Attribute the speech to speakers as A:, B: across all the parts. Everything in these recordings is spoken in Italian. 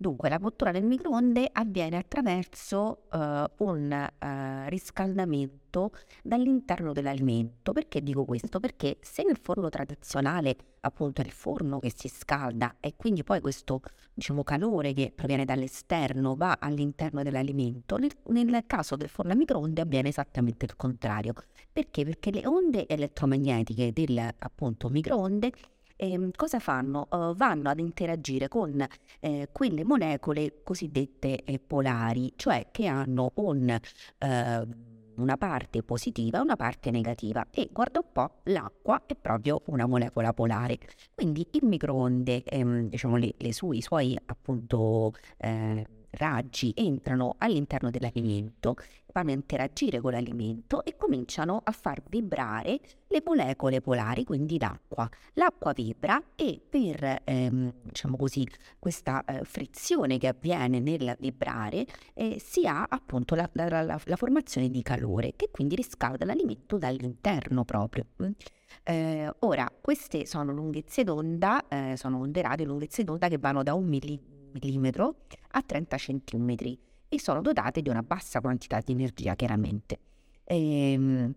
A: Dunque, la cottura nel microonde avviene attraverso uh, un uh, riscaldamento dall'interno dell'alimento. Perché dico questo? Perché se nel forno tradizionale, appunto, è il forno che si scalda e quindi poi questo, diciamo, calore che proviene dall'esterno va all'interno dell'alimento, nel, nel caso del forno a microonde avviene esattamente il contrario. Perché? Perché le onde elettromagnetiche del, appunto, microonde eh, cosa fanno? Uh, vanno ad interagire con eh, quelle molecole cosiddette eh, polari, cioè che hanno un, eh, una parte positiva e una parte negativa. E guarda un po', l'acqua è proprio una molecola polare. Quindi il microonde, ehm, diciamo le, le sue, i suoi appunto eh, raggi entrano all'interno dell'alimento, vanno a interagire con l'alimento e cominciano a far vibrare le molecole polari, quindi l'acqua. L'acqua vibra e per ehm, diciamo così, questa eh, frizione che avviene nel vibrare eh, si ha appunto la, la, la, la, formazione di calore che quindi riscalda l'alimento dall'interno proprio. Eh, ora, queste sono lunghezze d'onda, eh, sono onde radio, lunghezze d'onda che vanno da un millimetro mm a 30 cm e sono dotate di una bassa quantità di energia chiaramente. Ehm,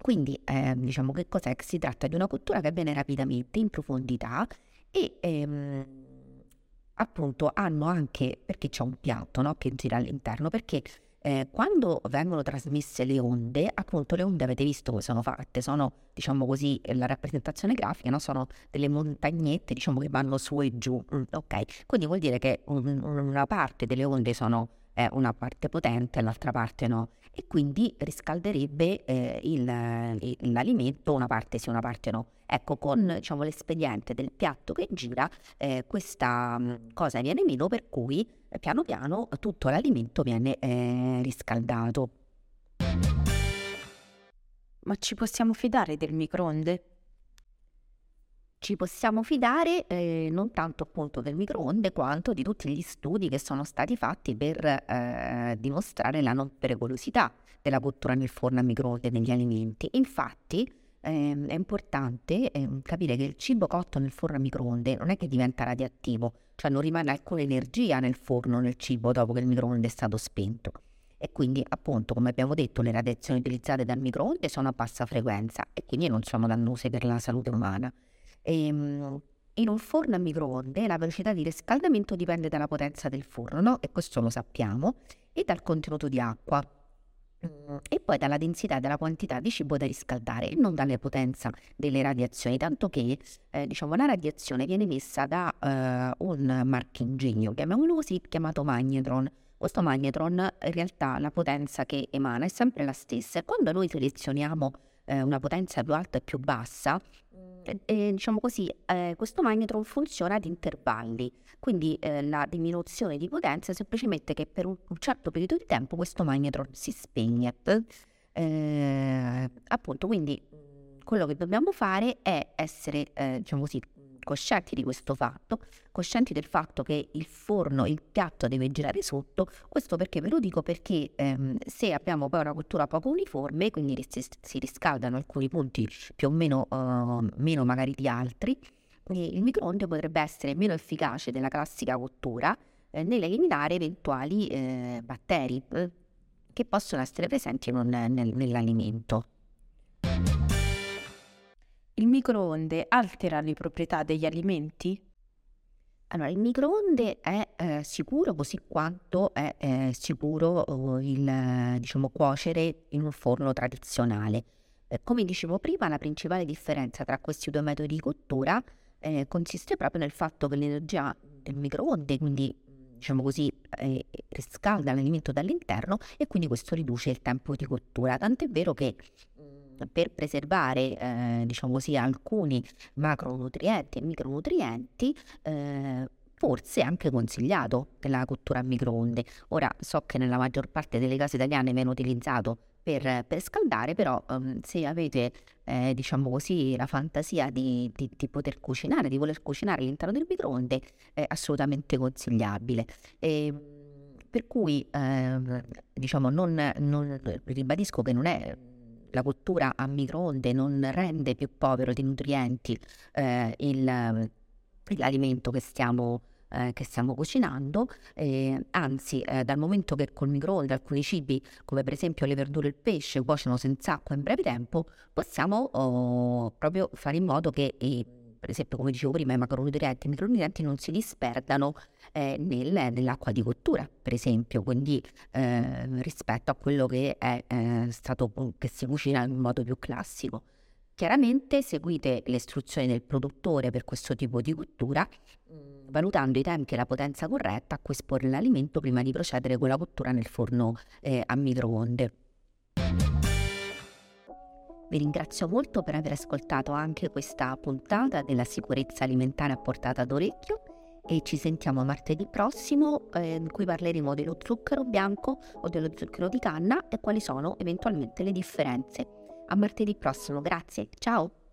A: quindi eh, diciamo che cos'è? Si tratta di una cottura che avviene rapidamente in profondità e ehm, appunto hanno anche, perché c'è un piatto no, che gira all'interno, perché eh, quando vengono trasmesse le onde, appunto le onde avete visto come sono fatte, sono diciamo così la rappresentazione grafica, no? sono delle montagnette diciamo che vanno su e giù, mm, ok? Quindi vuol dire che un, una parte delle onde sono eh, una parte potente e l'altra parte no e quindi riscalderebbe eh, il, il, l'alimento una parte sì, una parte no. Ecco, con diciamo, l'espediente del piatto che gira, eh, questa mm, cosa viene meno, per cui eh, piano piano tutto l'alimento viene eh, riscaldato.
B: Ma ci possiamo fidare del microonde?
A: Ci possiamo fidare eh, non tanto appunto del microonde quanto di tutti gli studi che sono stati fatti per eh, dimostrare la non pericolosità della cottura nel forno a microonde negli alimenti. Infatti eh, è importante ehm, capire che il cibo cotto nel forno a microonde non è che diventa radioattivo, cioè non rimane alcuna energia nel forno, nel cibo dopo che il microonde è stato spento. E quindi, appunto, come abbiamo detto, le radiazioni utilizzate dal microonde sono a bassa frequenza e quindi non sono dannose per la salute umana. Ehm, in un forno a microonde la velocità di riscaldamento dipende dalla potenza del forno, no? e questo lo sappiamo, e dal contenuto di acqua mm, e poi dalla densità della quantità di cibo da riscaldare, non dalla potenza delle radiazioni, tanto che eh, diciamo, la radiazione viene messa da eh, un marchingegno, chiamiamolo così, chiamato magnetron. Questo magnetron in realtà la potenza che emana è sempre la stessa e quando noi selezioniamo eh, una potenza più alta e più bassa, e, diciamo così, eh, questo magnetron funziona ad intervalli, quindi eh, la diminuzione di potenza è semplicemente che per un, un certo periodo di tempo questo magnetron si spegne. Eh, appunto, quindi quello che dobbiamo fare è essere, eh, diciamo così, coscienti di questo fatto, coscienti del fatto che il forno, il piatto deve girare sotto, questo perché ve lo dico perché ehm, se abbiamo poi una cottura poco uniforme, quindi si, si riscaldano alcuni punti più o meno, uh, meno magari di altri, il microonde potrebbe essere meno efficace della classica cottura eh, nell'eliminare eventuali eh, batteri eh, che possono essere presenti un, nel, nell'alimento.
B: Il microonde altera le proprietà degli alimenti?
A: Allora, il microonde è eh, sicuro così quanto è eh, sicuro eh, il diciamo, cuocere in un forno tradizionale. Eh, come dicevo prima, la principale differenza tra questi due metodi di cottura eh, consiste proprio nel fatto che l'energia del microonde, quindi diciamo così, eh, riscalda l'alimento dall'interno e quindi questo riduce il tempo di cottura. Tant'è vero che per preservare eh, diciamo così, alcuni macronutrienti e micronutrienti eh, forse anche consigliato della cottura a microonde. Ora so che nella maggior parte delle case italiane viene utilizzato per, per scaldare, però um, se avete, eh, diciamo così, la fantasia di, di, di, poter cucinare, di voler cucinare all'interno del microonde, è assolutamente consigliabile. E, ehm, per cui, eh, diciamo, non, non, ribadisco che non è la cottura a microonde non rende più povero di nutrienti eh, il, l'alimento che stiamo eh, che stiamo cucinando, eh, anzi eh, dal momento che col microonde alcuni cibi come per esempio le verdure e il pesce cuociono senza acqua in breve tempo, possiamo oh, proprio fare in modo che per esempio come dicevo prima i macronutrienti e i micronutrienti non si disperdano eh, nel, nell'acqua di cottura per esempio quindi eh, rispetto a quello che è eh, stato che si cucina in modo più classico chiaramente seguite le istruzioni del produttore per questo tipo di cottura valutando i tempi e la potenza corretta a cui esporre l'alimento prima di procedere con la cottura nel forno eh, a microonde. Vi ringrazio molto per aver ascoltato anche questa puntata della sicurezza alimentare a portata d'orecchio e ci sentiamo martedì prossimo eh, in cui parleremo dello zucchero bianco o dello zucchero di canna e quali sono eventualmente le differenze. A martedì prossimo, grazie, ciao!